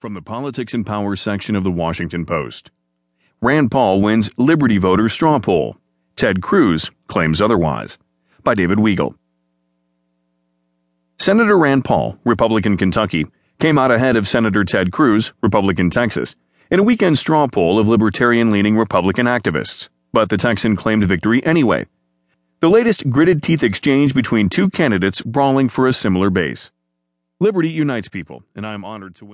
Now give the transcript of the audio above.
From the Politics and Power section of the Washington Post. Rand Paul wins Liberty voter straw poll. Ted Cruz claims otherwise. By David Weigel. Senator Rand Paul, Republican Kentucky, came out ahead of Senator Ted Cruz, Republican Texas, in a weekend straw poll of libertarian leaning Republican activists. But the Texan claimed victory anyway. The latest gritted teeth exchange between two candidates brawling for a similar base. Liberty unites people, and I am honored to win.